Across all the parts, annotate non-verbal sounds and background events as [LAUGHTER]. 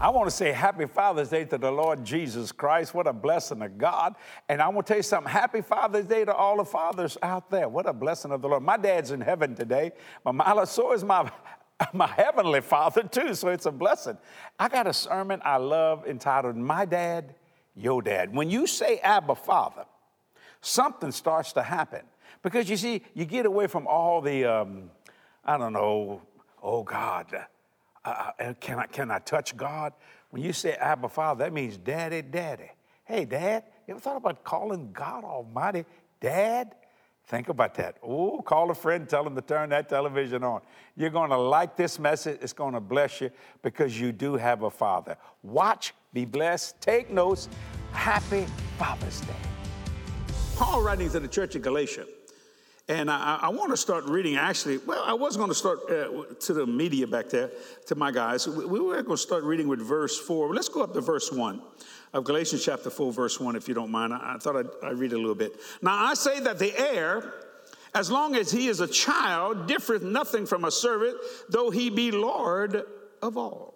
I want to say happy Father's Day to the Lord Jesus Christ. What a blessing of God. And I want to tell you something. Happy Father's Day to all the fathers out there. What a blessing of the Lord. My dad's in heaven today, my, [LAUGHS] so is my, [LAUGHS] my heavenly father too. So it's a blessing. I got a sermon I love entitled My Dad, Your Dad. When you say Abba Father, something starts to happen. Because you see, you get away from all the, um, I don't know, oh God uh, can, I, can I touch God? When you say Abba Father, that means daddy, daddy. Hey, dad, you ever thought about calling God Almighty dad? Think about that. Oh, call a friend, tell them to turn that television on. You're going to like this message. It's going to bless you because you do have a father. Watch, be blessed, take notes. Happy Father's Day. Paul writings to the church of Galatia and I, I want to start reading, actually, well, I was going to start uh, to the media back there, to my guys. We, we were going to start reading with verse 4. Let's go up to verse 1 of Galatians chapter 4, verse 1, if you don't mind. I, I thought I'd, I'd read a little bit. Now, I say that the heir, as long as he is a child, differeth nothing from a servant, though he be Lord of all.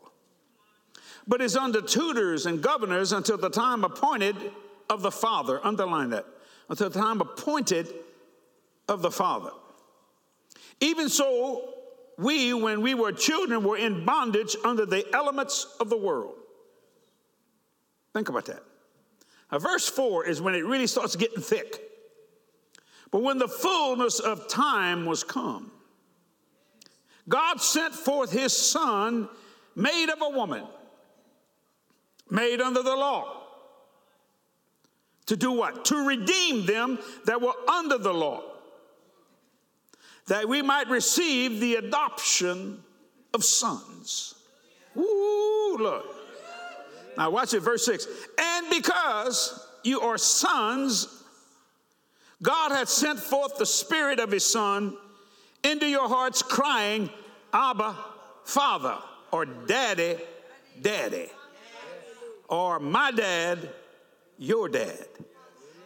But is under tutors and governors until the time appointed of the Father. Underline that. Until the time appointed of the Father. Even so, we, when we were children, were in bondage under the elements of the world. Think about that. Now, verse 4 is when it really starts getting thick. But when the fullness of time was come, God sent forth his son, made of a woman, made under the law. To do what? To redeem them that were under the law that we might receive the adoption of sons. Ooh, look. Now watch it, verse 6. And because you are sons, God hath sent forth the Spirit of His Son into your hearts, crying, Abba, Father, or Daddy, Daddy, or my dad, your dad.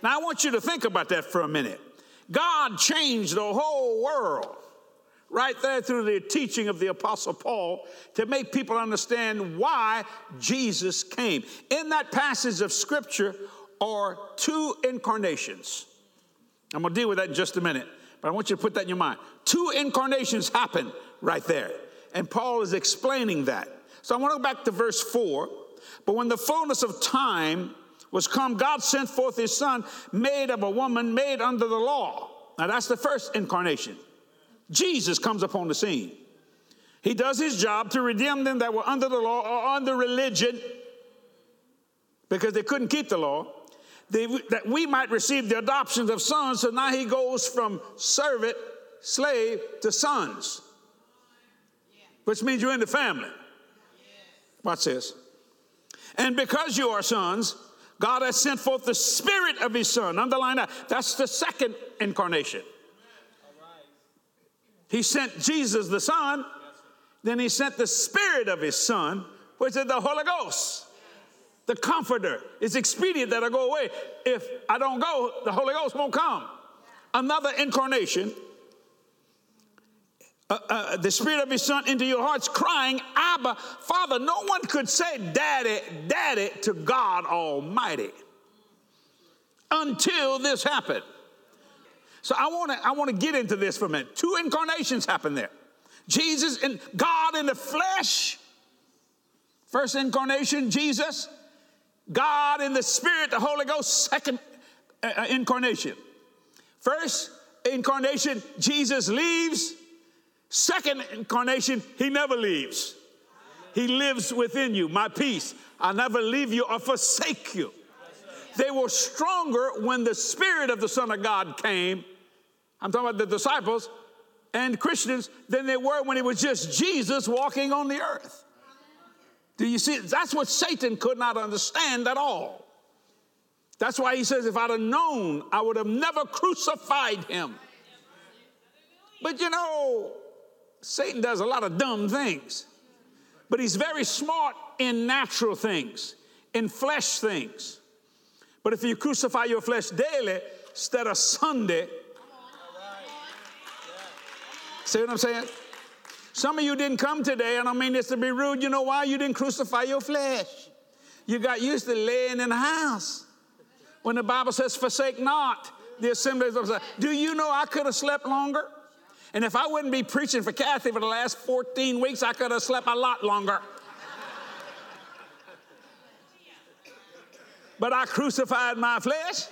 Now I want you to think about that for a minute. God changed the whole world right there through the teaching of the Apostle Paul to make people understand why Jesus came. In that passage of Scripture are two incarnations. I'm going to deal with that in just a minute, but I want you to put that in your mind. Two incarnations happen right there, and Paul is explaining that. So I want to go back to verse 4. But when the fullness of time was come, God sent forth his son, made of a woman, made under the law. Now that's the first incarnation. Jesus comes upon the scene. He does his job to redeem them that were under the law or under religion because they couldn't keep the law, they, that we might receive the adoption of sons. So now he goes from servant, slave to sons, which means you're in the family. Watch this. And because you are sons, God has sent forth the Spirit of His Son. Underline that. That's the second incarnation. He sent Jesus the Son, then He sent the Spirit of His Son, which is the Holy Ghost, the Comforter. It's expedient that I go away. If I don't go, the Holy Ghost won't come. Another incarnation uh, uh, the Spirit of His Son into your hearts, crying, Abba, Father. No one could say, Daddy, Daddy to God Almighty until this happened. So I want to I want to get into this for a minute. Two incarnations happen there. Jesus and God in the flesh. First incarnation, Jesus. God in the Spirit, the Holy Ghost. Second uh, uh incarnation. First incarnation, Jesus leaves. Second incarnation, he never leaves. He lives within you. My peace, I never leave you or forsake you. They were stronger when the Spirit of the Son of God came. I'm talking about the disciples and Christians than they were when it was just Jesus walking on the earth. Do you see? That's what Satan could not understand at all. That's why he says, if I'd have known, I would have never crucified him. But you know, Satan does a lot of dumb things, but he's very smart in natural things, in flesh things. But if you crucify your flesh daily instead of Sunday, see what I'm saying? Some of you didn't come today, and I mean this to be rude. You know why? You didn't crucify your flesh. You got used to laying in the house. When the Bible says, forsake not the assemblies of Do you know I could have slept longer? And if I wouldn't be preaching for Kathy for the last 14 weeks, I could have slept a lot longer. but I crucified my flesh.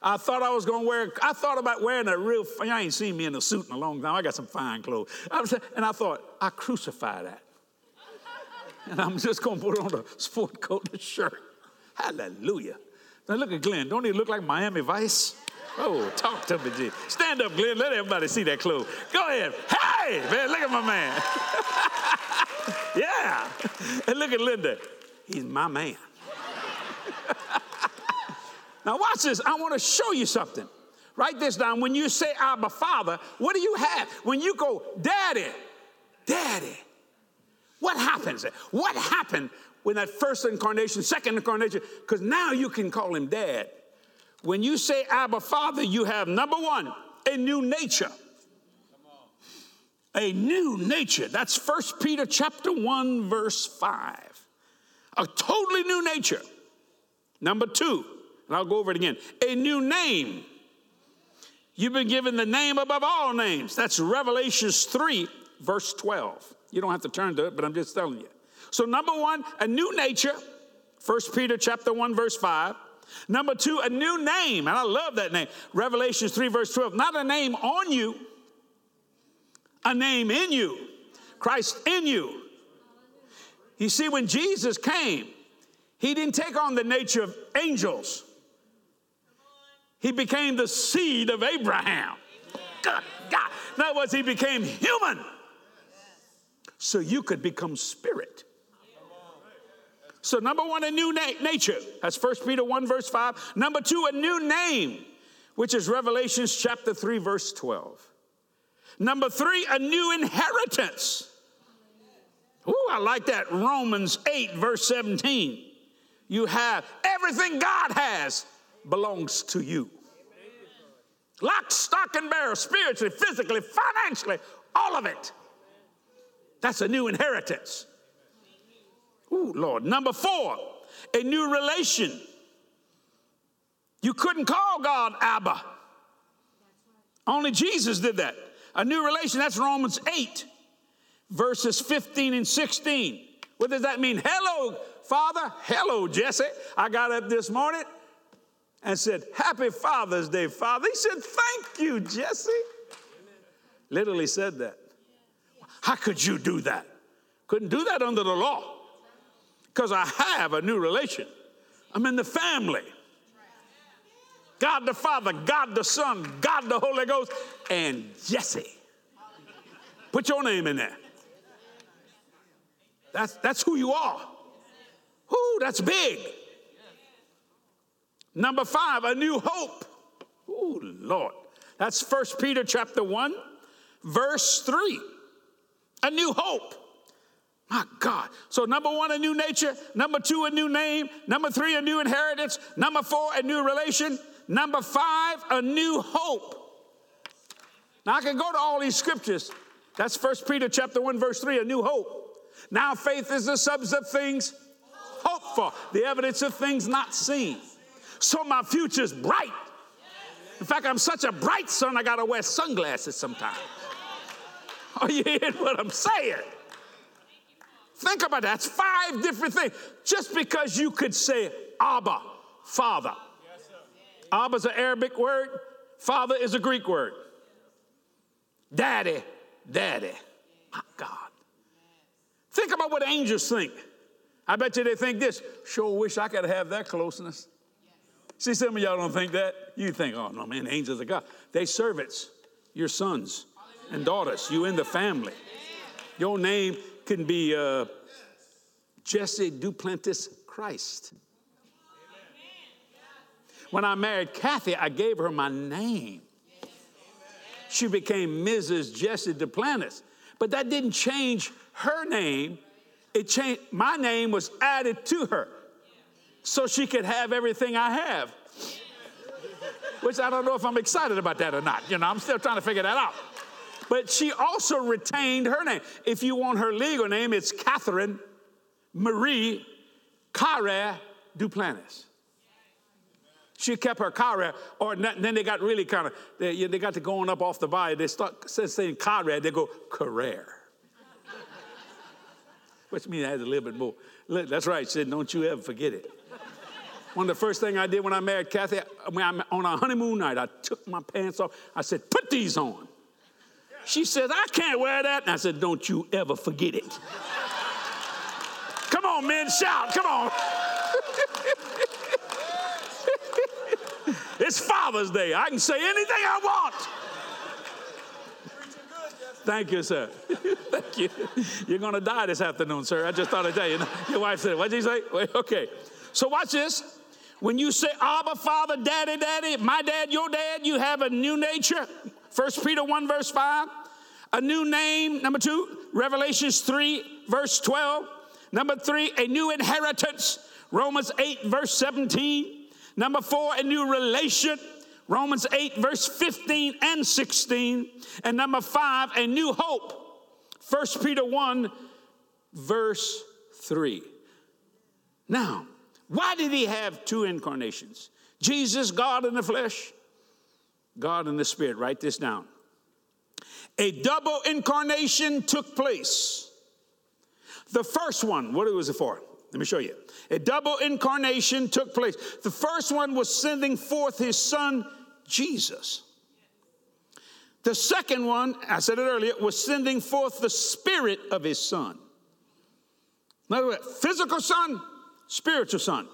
I thought I was going to wear, I thought about wearing a real, you ain't seen me in a suit in a long time. I got some fine clothes. I was, and I thought, I crucify that. And I'm just going to put on a sport coat and a shirt. Hallelujah. Now look at Glenn. Don't he look like Miami Vice? Oh, talk to me, G. Stand up, Glenn. Let everybody see that clothes. Go ahead. Hey, man, look at my man. [LAUGHS] yeah. And look at Linda. He's my man. [LAUGHS] now, watch this. I want to show you something. Write this down. When you say Abba Father, what do you have? When you go, Daddy, Daddy, what happens? What happened when that first incarnation, second incarnation? Because now you can call him Dad. When you say Abba Father, you have number one, a new nature. A new nature. That's First Peter chapter 1, verse 5. A totally new nature. Number two, and I'll go over it again, a new name. You've been given the name above all names. That's Revelations 3, verse 12. You don't have to turn to it, but I'm just telling you. So, number one, a new nature. First Peter chapter 1, verse 5. Number two, a new name. And I love that name. Revelations 3, verse 12. Not a name on you, a name in you. Christ in you. You see, when Jesus came, he didn't take on the nature of angels, he became the seed of Abraham. God, God. In other words, he became human so you could become spirit. So, number one, a new na- nature. That's 1 Peter 1, verse 5. Number two, a new name, which is Revelations chapter 3, verse 12. Number three, a new inheritance. Ooh, I like that. Romans 8, verse 17. You have everything God has belongs to you. Lock, stock, and barrel, spiritually, physically, financially, all of it. That's a new inheritance. Ooh, Lord. Number four, a new relation. You couldn't call God Abba. Only Jesus did that. A new relation, that's Romans 8, verses 15 and 16. What does that mean? Hello, Father. Hello, Jesse. I got up this morning and said, Happy Father's Day, Father. He said, Thank you, Jesse. Literally said that. How could you do that? Couldn't do that under the law because I have a new relation. I'm in the family. God the Father, God the Son, God the Holy Ghost, and Jesse. Put your name in there. That's, that's who you are. Whoo, that's big. Number five, a new hope. Oh, Lord. That's First Peter chapter 1, verse 3. A new hope. My God. So, number one, a new nature. Number two, a new name. Number three, a new inheritance. Number four, a new relation. Number five, a new hope. Now, I can go to all these scriptures. That's First Peter chapter 1, verse 3, a new hope. Now, faith is the substance of things hoped for, the evidence of things not seen. So, my future's bright. In fact, I'm such a bright son, I got to wear sunglasses sometimes. [LAUGHS] Are you hearing what I'm saying? Think about that. That's five different things. Just because you could say Abba, Father. Abba is an Arabic word, Father is a Greek word. Daddy, Daddy. My God. Think about what angels think. I bet you they think this. Sure wish I could have that closeness. See, some of y'all don't think that. You think, oh no, man, angels are God. They servants, your sons and daughters, you in the family. Your name can be uh, Jesse Duplantis Christ. When I married Kathy, I gave her my name. She became Mrs. Jesse Duplantis. But that didn't change her name. It changed, my name was added to her so she could have everything I have. which I don't know if I'm excited about that or not. You know, I'm still trying to figure that out. But she also retained her name. If you want her legal name, it's Catherine Marie Carre Duplantis. She kept her Carre, or then they got really kind of, they, they got to going up off the bayou. They start saying Carre, they go Carrere. [LAUGHS] Which means it has a little bit more. That's right, she said, don't you ever forget it. One of the first things I did when I married Kathy, when I'm on our honeymoon night, I took my pants off. I said, put these on. She says, I can't wear that. And I said, don't you ever forget it. come on, men, shout, come on. it's Father's Day. I can say anything I want. Thank you, sir. [LAUGHS] Thank you. You're going to die this afternoon, sir. I just thought I'd tell you. Your wife said, What'd you say? Wait, okay. So watch this. When you say Abba, Father, Daddy, Daddy, my dad, your dad, you have a new nature. First Peter 1, verse 5. A new name, number two, Revelations 3, verse 12. Number three, a new inheritance, Romans 8, verse 17. Number four, a new relation, Romans 8, verse 15 and 16. And number five, a new hope, 1 Peter 1, verse 3. Now, why did he have two incarnations? Jesus, God in the flesh, God in the spirit. Write this down. A double incarnation took place. The first one, what was it for? Let me show you. A double incarnation took place. The first one was sending forth his son, Jesus. The second one, I said it earlier, was sending forth the spirit of his son. In other words, physical son, spiritual son.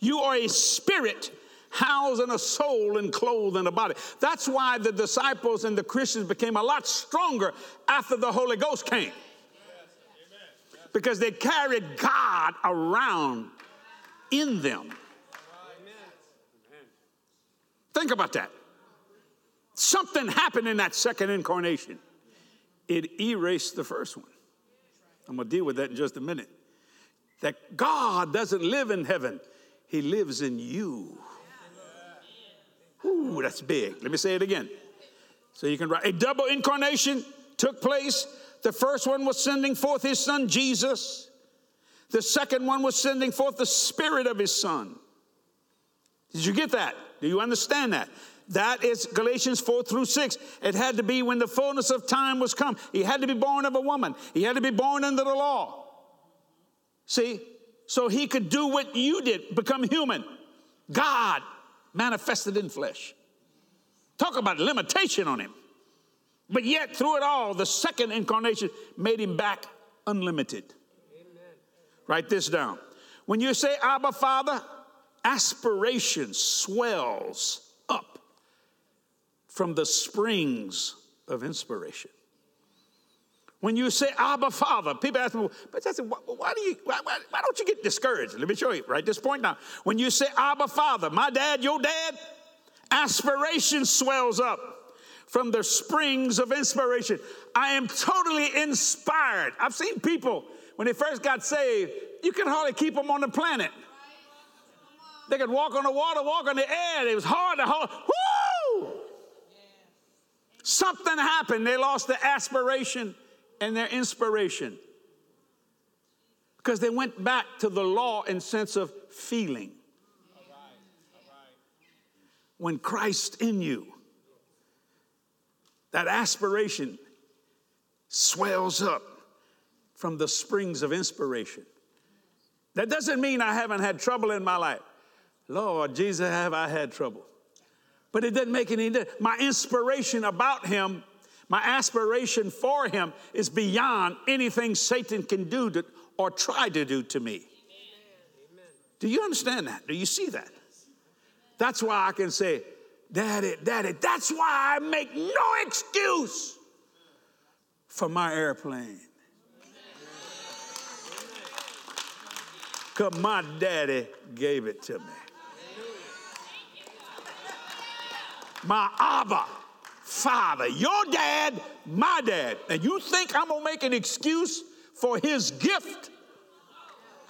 You are a spirit housed in a soul and clothed in a body. That's why the disciples and the Christians became a lot stronger after the Holy Ghost came. Because they carried God around in them. Think about that. Something happened in that second incarnation. It erased the first one. I'm going to deal with that in just a minute that God doesn't live in heaven, He lives in you. Ooh, that's big. Let me say it again. So you can write a double incarnation took place. The first one was sending forth his son Jesus. The second one was sending forth the spirit of his son. Did you get that? Do you understand that? That is Galatians 4 through 6. It had to be when the fullness of time was come. He had to be born of a woman. He had to be born under the law. See? So he could do what you did, become human. God manifested in flesh. Talk about limitation on him. But yet, through it all, the second incarnation made him back unlimited. Amen. Write this down. When you say Abba Father, aspiration swells up from the springs of inspiration. When you say Abba Father, people ask me, but I said, why, do you, why, why, why don't you get discouraged? Let me show you right this point now. When you say Abba Father, my dad, your dad, aspiration swells up from the springs of inspiration. I am totally inspired. I've seen people, when they first got saved, you can hardly keep them on the planet. They could walk on the water, walk on the air. It was hard to hold. Woo! Something happened. They lost the aspiration and their inspiration because they went back to the law in sense of feeling. When Christ in you, that aspiration swells up from the springs of inspiration. That doesn't mean I haven't had trouble in my life. Lord Jesus, have I had trouble? But it doesn't make any difference. My inspiration about him my aspiration for him is beyond anything Satan can do to, or try to do to me. Do you understand that? Do you see that? That's why I can say, Daddy, Daddy, that's why I make no excuse for my airplane. Because my daddy gave it to me. My Abba father, your dad, my dad. And you think I'm gonna make an excuse for his gift?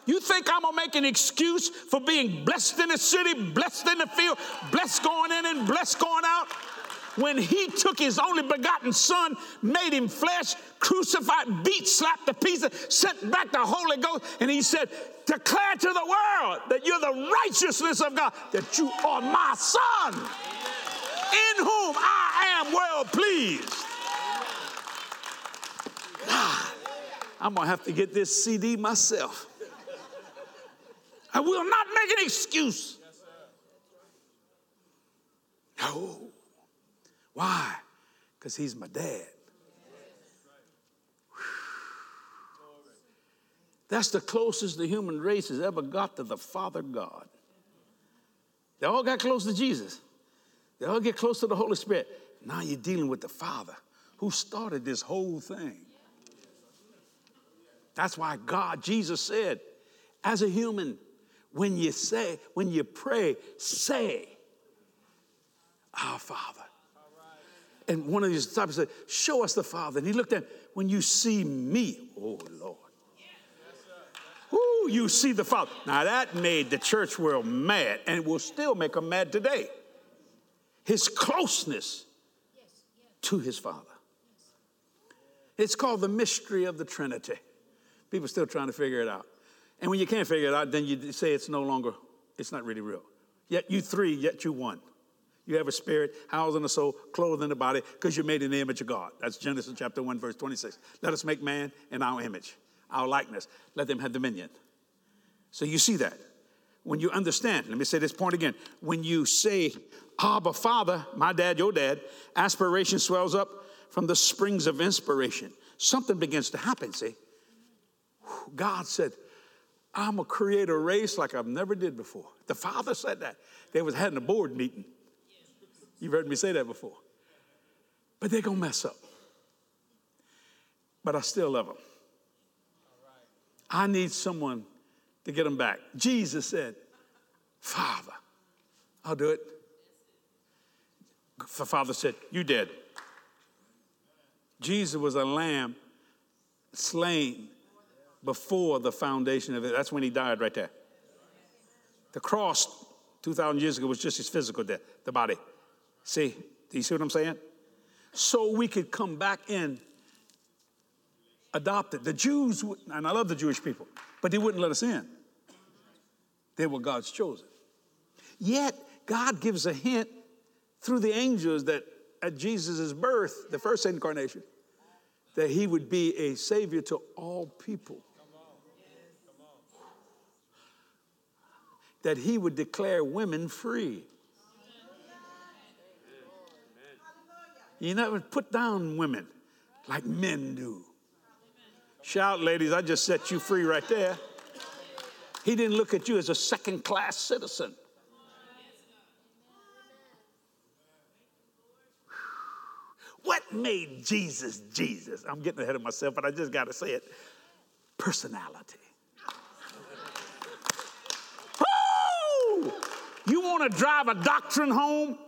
You think I'm gonna make an excuse for being blessed in the city, blessed in the field, blessed going in and blessed going out? When he took his only begotten son, made him flesh, crucified, beat, slapped to pieces, sent back the Holy Ghost, and he said, Declare to the world that you're the righteousness of God, that you are my son, in whom I am well pleased. I'm gonna have to get this CD myself. I will not make an excuse. No. Why? Because he's my dad. That's the closest the human race has ever got to the Father God. They all got close to Jesus. They all get close to the Holy Spirit. Now you're dealing with the Father who started this whole thing. That's why God, Jesus said, as a human, when you say, when you pray, say, Our Father. And one of these disciples said, Show us the Father. And he looked at, him, When you see me, oh Lord. Ooh, you see the Father. Now that made the church world mad, and it will still make them mad today. His closeness to his Father. It's called the mystery of the Trinity. People still trying to figure it out. And when you can't figure it out, then you say it's no longer, it's not really real. Yet you three, yet you one. You have a spirit, housed in the soul, clothed in the body, because you're made in the image of God. That's Genesis chapter 1, verse 26. Let us make man in our image, our likeness. Let them have dominion. So you see that. When you understand, let me say this point again. When you say, Abba, Father, my dad, your dad, aspiration swells up from the springs of inspiration. Something begins to happen, see? God said, I'm going to create a race like I've never did before. The father said that. They was having a board meeting. You've heard me say that before. But they're going to mess up. But I still love them. I need someone to get them back. Jesus said, Father, I'll do it. The father said, You did. Jesus was a lamb slain before the foundation of it. That's when he died right there. The cross 2,000 years ago was just his physical death, the body. See, do you see what I'm saying? So we could come back in adopted. The Jews, and I love the Jewish people, but they wouldn't let us in. They were God's chosen. Yet, God gives a hint through the angels that at Jesus' birth, the first incarnation, that he would be a savior to all people. that he would declare women free. You never put down women like men do. Shout, ladies, I just set you free right there. He didn't look at you as a second class citizen. What made Jesus Jesus? I'm getting ahead of myself, but I just got to say it. Personality. You want to drive a doctrine home?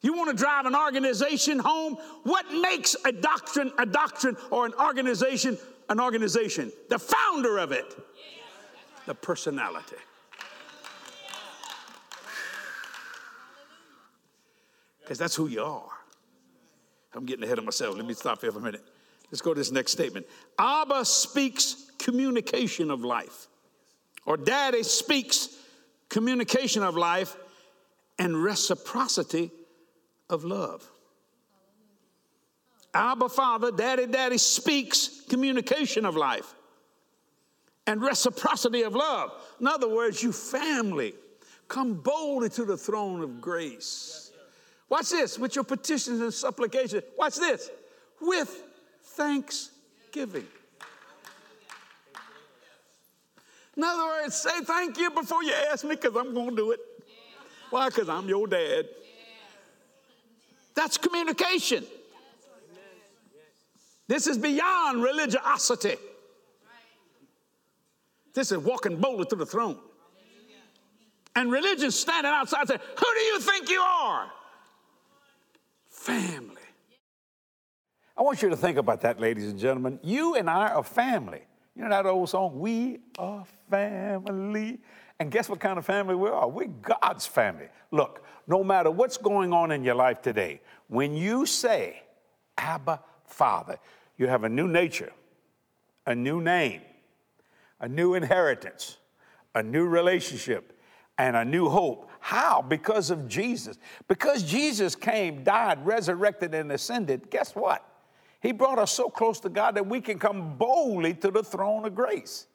You want to drive an organization home? What makes a doctrine a doctrine or an organization an organization? The founder of it, the personality. Because that's who you are. I'm getting ahead of myself. Let me stop here for a minute. Let's go to this next statement. Abba speaks communication of life, or daddy speaks communication of life, and reciprocity of love. Abba Father, Daddy, Daddy speaks communication of life and reciprocity of love. In other words, you family, come boldly to the throne of grace. Watch this with your petitions and supplications. Watch this with thanksgiving. In other words, say thank you before you ask me because I'm going to do it. Why? Because I'm your dad. That's communication. This is beyond religiosity. This is walking boldly to the throne. And religion standing outside saying, Who do you think you are? Family. I want you to think about that, ladies and gentlemen. You and I are family. You know that old song, We Are Family? And guess what kind of family we are? We're God's family. Look, no matter what's going on in your life today, when you say, Abba, Father, you have a new nature, a new name, a new inheritance, a new relationship, and a new hope. How? Because of Jesus. Because Jesus came, died, resurrected, and ascended, guess what? He brought us so close to God that we can come boldly to the throne of grace.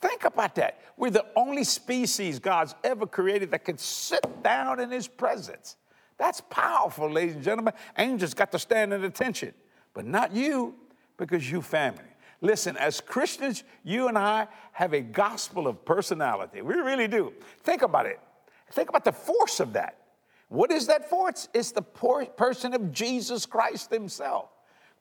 Think about that. We're the only species God's ever created that can sit down in His presence. That's powerful, ladies and gentlemen. Angels got to stand at attention, but not you, because you family. Listen, as Christians, you and I have a gospel of personality. We really do. Think about it. Think about the force of that. What is that force? It's the person of Jesus Christ Himself.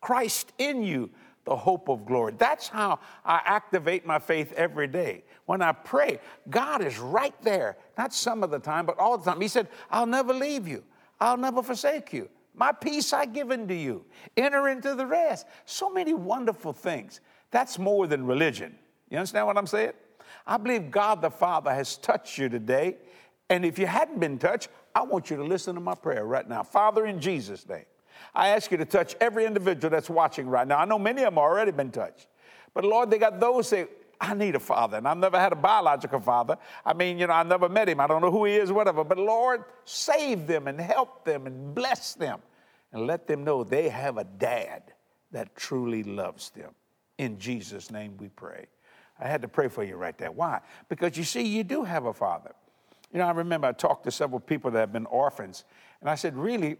Christ in you, the hope of glory. That's how I activate my faith every day. When I pray, God is right there, not some of the time, but all the time. He said, I'll never leave you, I'll never forsake you. My peace I give unto you. Enter into the rest. So many wonderful things. That's more than religion. You understand what I'm saying? I believe God the Father has touched you today. And if you hadn't been touched, I want you to listen to my prayer right now. Father, in Jesus' name. I ask you to touch every individual that's watching right now. I know many of them have already been touched. But Lord, they got those say, I need a father. And I've never had a biological father. I mean, you know, I never met him. I don't know who he is, whatever. But Lord, save them and help them and bless them and let them know they have a dad that truly loves them. In Jesus' name we pray. I had to pray for you right there. Why? Because you see, you do have a father. You know, I remember I talked to several people that have been orphans, and I said, really,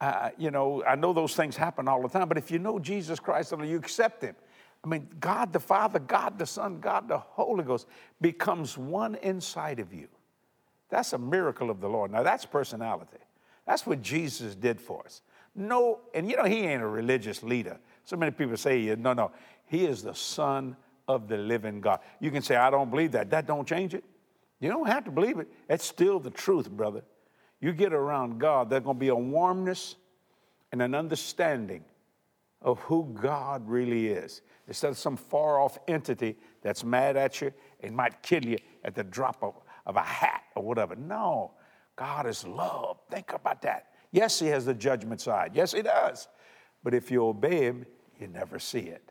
uh, you know, I know those things happen all the time, but if you know Jesus Christ and you accept Him, I mean, God the Father, God the Son, God the Holy Ghost becomes one inside of you. That's a miracle of the Lord. Now, that's personality. That's what Jesus did for us. No, and you know, He ain't a religious leader. So many people say, no, no, He is the Son of the living God. You can say, I don't believe that. That don't change it. You don't have to believe it. That's still the truth, brother. You get around God, there's going to be a warmness and an understanding of who God really is. Instead of some far off entity that's mad at you and might kill you at the drop of, of a hat or whatever. No, God is love. Think about that. Yes, He has the judgment side. Yes, He does. But if you obey Him, you never see it.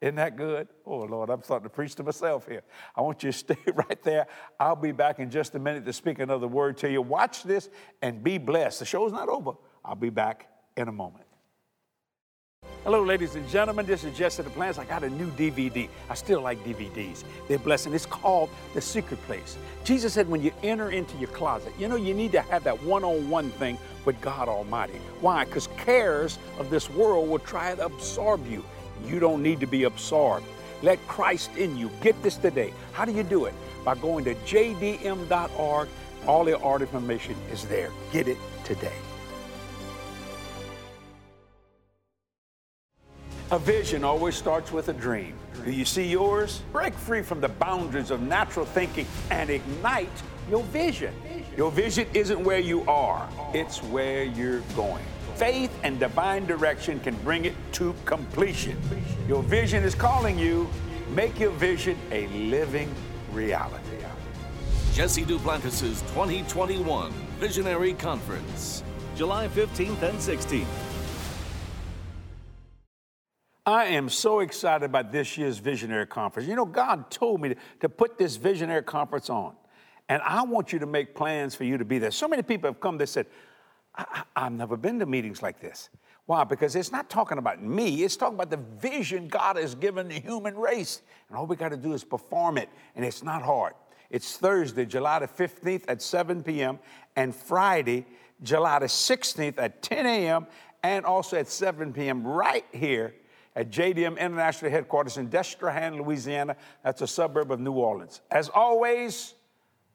Isn't that good? Oh, Lord, I'm starting to preach to myself here. I want you to [LAUGHS] stay right there. I'll be back in just a minute to speak another word to you. Watch this and be blessed. The show's not over. I'll be back in a moment. Hello, ladies and gentlemen. This is Jesse Duplantis. I got a new DVD. I still like DVDs. They're blessing. It's called The Secret Place. Jesus said, when you enter into your closet, you know, you need to have that one on one thing with God Almighty. Why? Because cares of this world will try to absorb you. You don't need to be absorbed. Let Christ in you. Get this today. How do you do it? By going to jdm.org. All the art information is there. Get it today. A vision always starts with a dream. Do you see yours? Break free from the boundaries of natural thinking and ignite your vision. Your vision isn't where you are, it's where you're going. Faith and divine direction can bring it to completion. Your vision is calling you. Make your vision a living reality. Jesse Duplantis' 2021 Visionary Conference, July 15th and 16th. I am so excited about this year's Visionary Conference. You know, God told me to put this Visionary Conference on, and I want you to make plans for you to be there. So many people have come, they said, I, have never been to meetings like this. Why? Because it's not talking about me, it's talking about the vision God has given the human race. And all we got to do is perform it, and it's not hard. It's Thursday, July the 15th at 7 p.m., and Friday, July the 16th at 10 a.m., and also at 7 p.m. right here at JDM International Headquarters in Destrehan, Louisiana. That's a suburb of New Orleans. As always,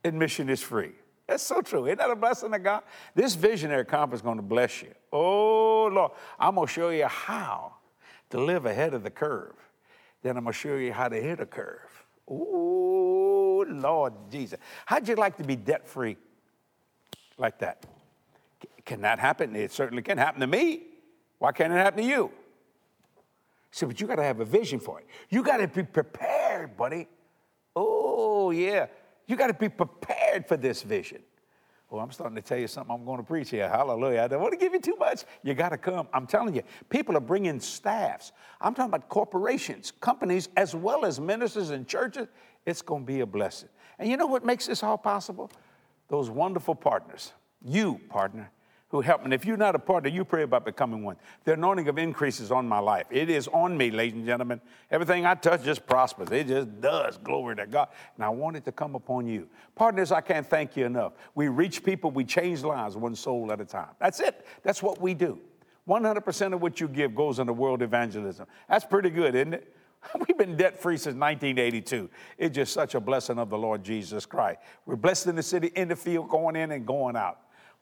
admission is free. That's so true. Isn't that a blessing of God? This visionary conference is going to bless you. Oh, Lord. I'm going to show you how to live ahead of the curve. Then I'm going to show you how to hit a curve. Oh, Lord Jesus. How'd you like to be debt free like that? Can that happen? It certainly can happen to me. Why can't it happen to you? See, but you got to have a vision for it. You got to be prepared buddy. Oh, yeah. You got to be prepared for this vision. Oh, I'm starting to tell you something I'm going to preach here. Hallelujah. I don't want to give you too much. You got to come. I'm telling you, people are bringing staffs. I'm talking about corporations, companies, as well as ministers and churches. It's going to be a blessing. And you know what makes this all possible? Those wonderful partners. You, partner, who help. And if you're not a partner, you pray about becoming one. The anointing of increase is on my life. It is on me, ladies and gentlemen. Everything I touch just prospers. It just does. Glory to God. And I want it to come upon you. Partners, I can't thank you enough. We reach people, we change lives one soul at a time. That's it. That's what we do. 100% of what you give goes into world evangelism. That's pretty good, isn't it? [LAUGHS] We've been debt free since 1982. It's just such a blessing of the Lord Jesus Christ. We're blessed in the city, in the field, going in and going out.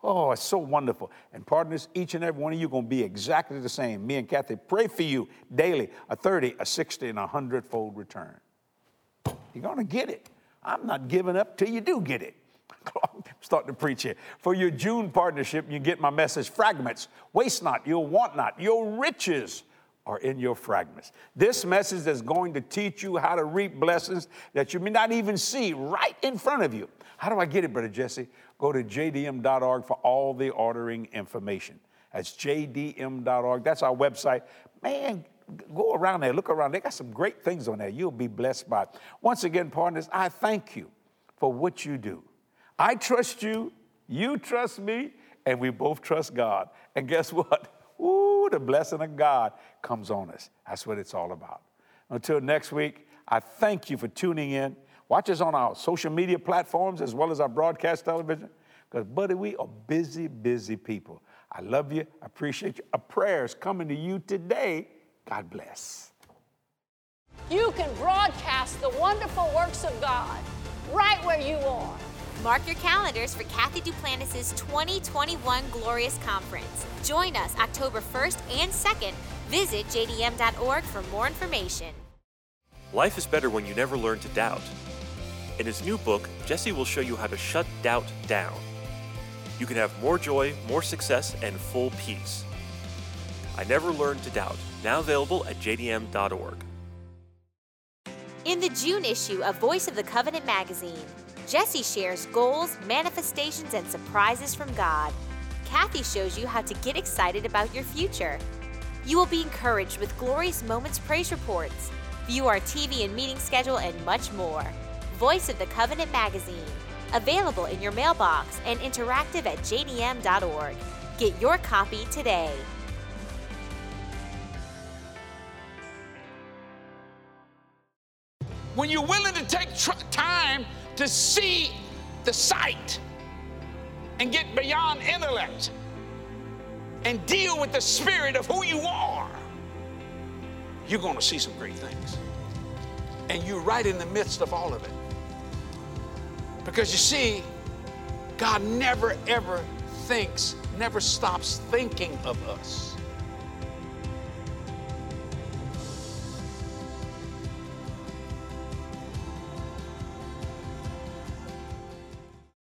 Oh, it's so wonderful. And partners, each and every one of you going to be exactly the same. Me and Kathy pray for you daily a 30, a 60, and a 100 fold return. You're going to get it. I'm not giving up till you do get it. [LAUGHS] I'm starting to preach here. For your June partnership, you get my message fragments. Waste not, you'll want not. Your riches are in your fragments. This message is going to teach you how to reap blessings that you may not even see right in front of you. How do I get it, Brother Jesse? Go to jdm.org for all the ordering information. That's jdm.org. That's our website. Man, go around there, look around. They got some great things on there. You'll be blessed by it. Once again, partners, I thank you for what you do. I trust you, you trust me, and we both trust God. And guess what? The blessing of God comes on us. That's what it's all about. Until next week, I thank you for tuning in. Watch us on our social media platforms as well as our broadcast television. Because, buddy, we are busy, busy people. I love you. I appreciate you. A prayer is coming to you today. God bless. You can broadcast the wonderful works of God right where you are. Mark your calendars for Kathy Duplantis' 2021 Glorious Conference. Join us October 1st and 2nd. Visit jdm.org for more information. Life is better when you never learn to doubt. In his new book, Jesse will show you how to shut doubt down. You can have more joy, more success, and full peace. I Never Learned to Doubt, now available at jdm.org. In the June issue of Voice of the Covenant magazine, Jesse shares goals, manifestations, and surprises from God. Kathy shows you how to get excited about your future. You will be encouraged with Glorious Moments praise reports, view our TV and meeting schedule, and much more. Voice of the Covenant magazine, available in your mailbox and interactive at jdm.org. Get your copy today. When you're willing to take tr- time to see the sight and get beyond intellect and deal with the spirit of who you are, you're going to see some great things. And you're right in the midst of all of it. Because you see, God never ever thinks, never stops thinking of us.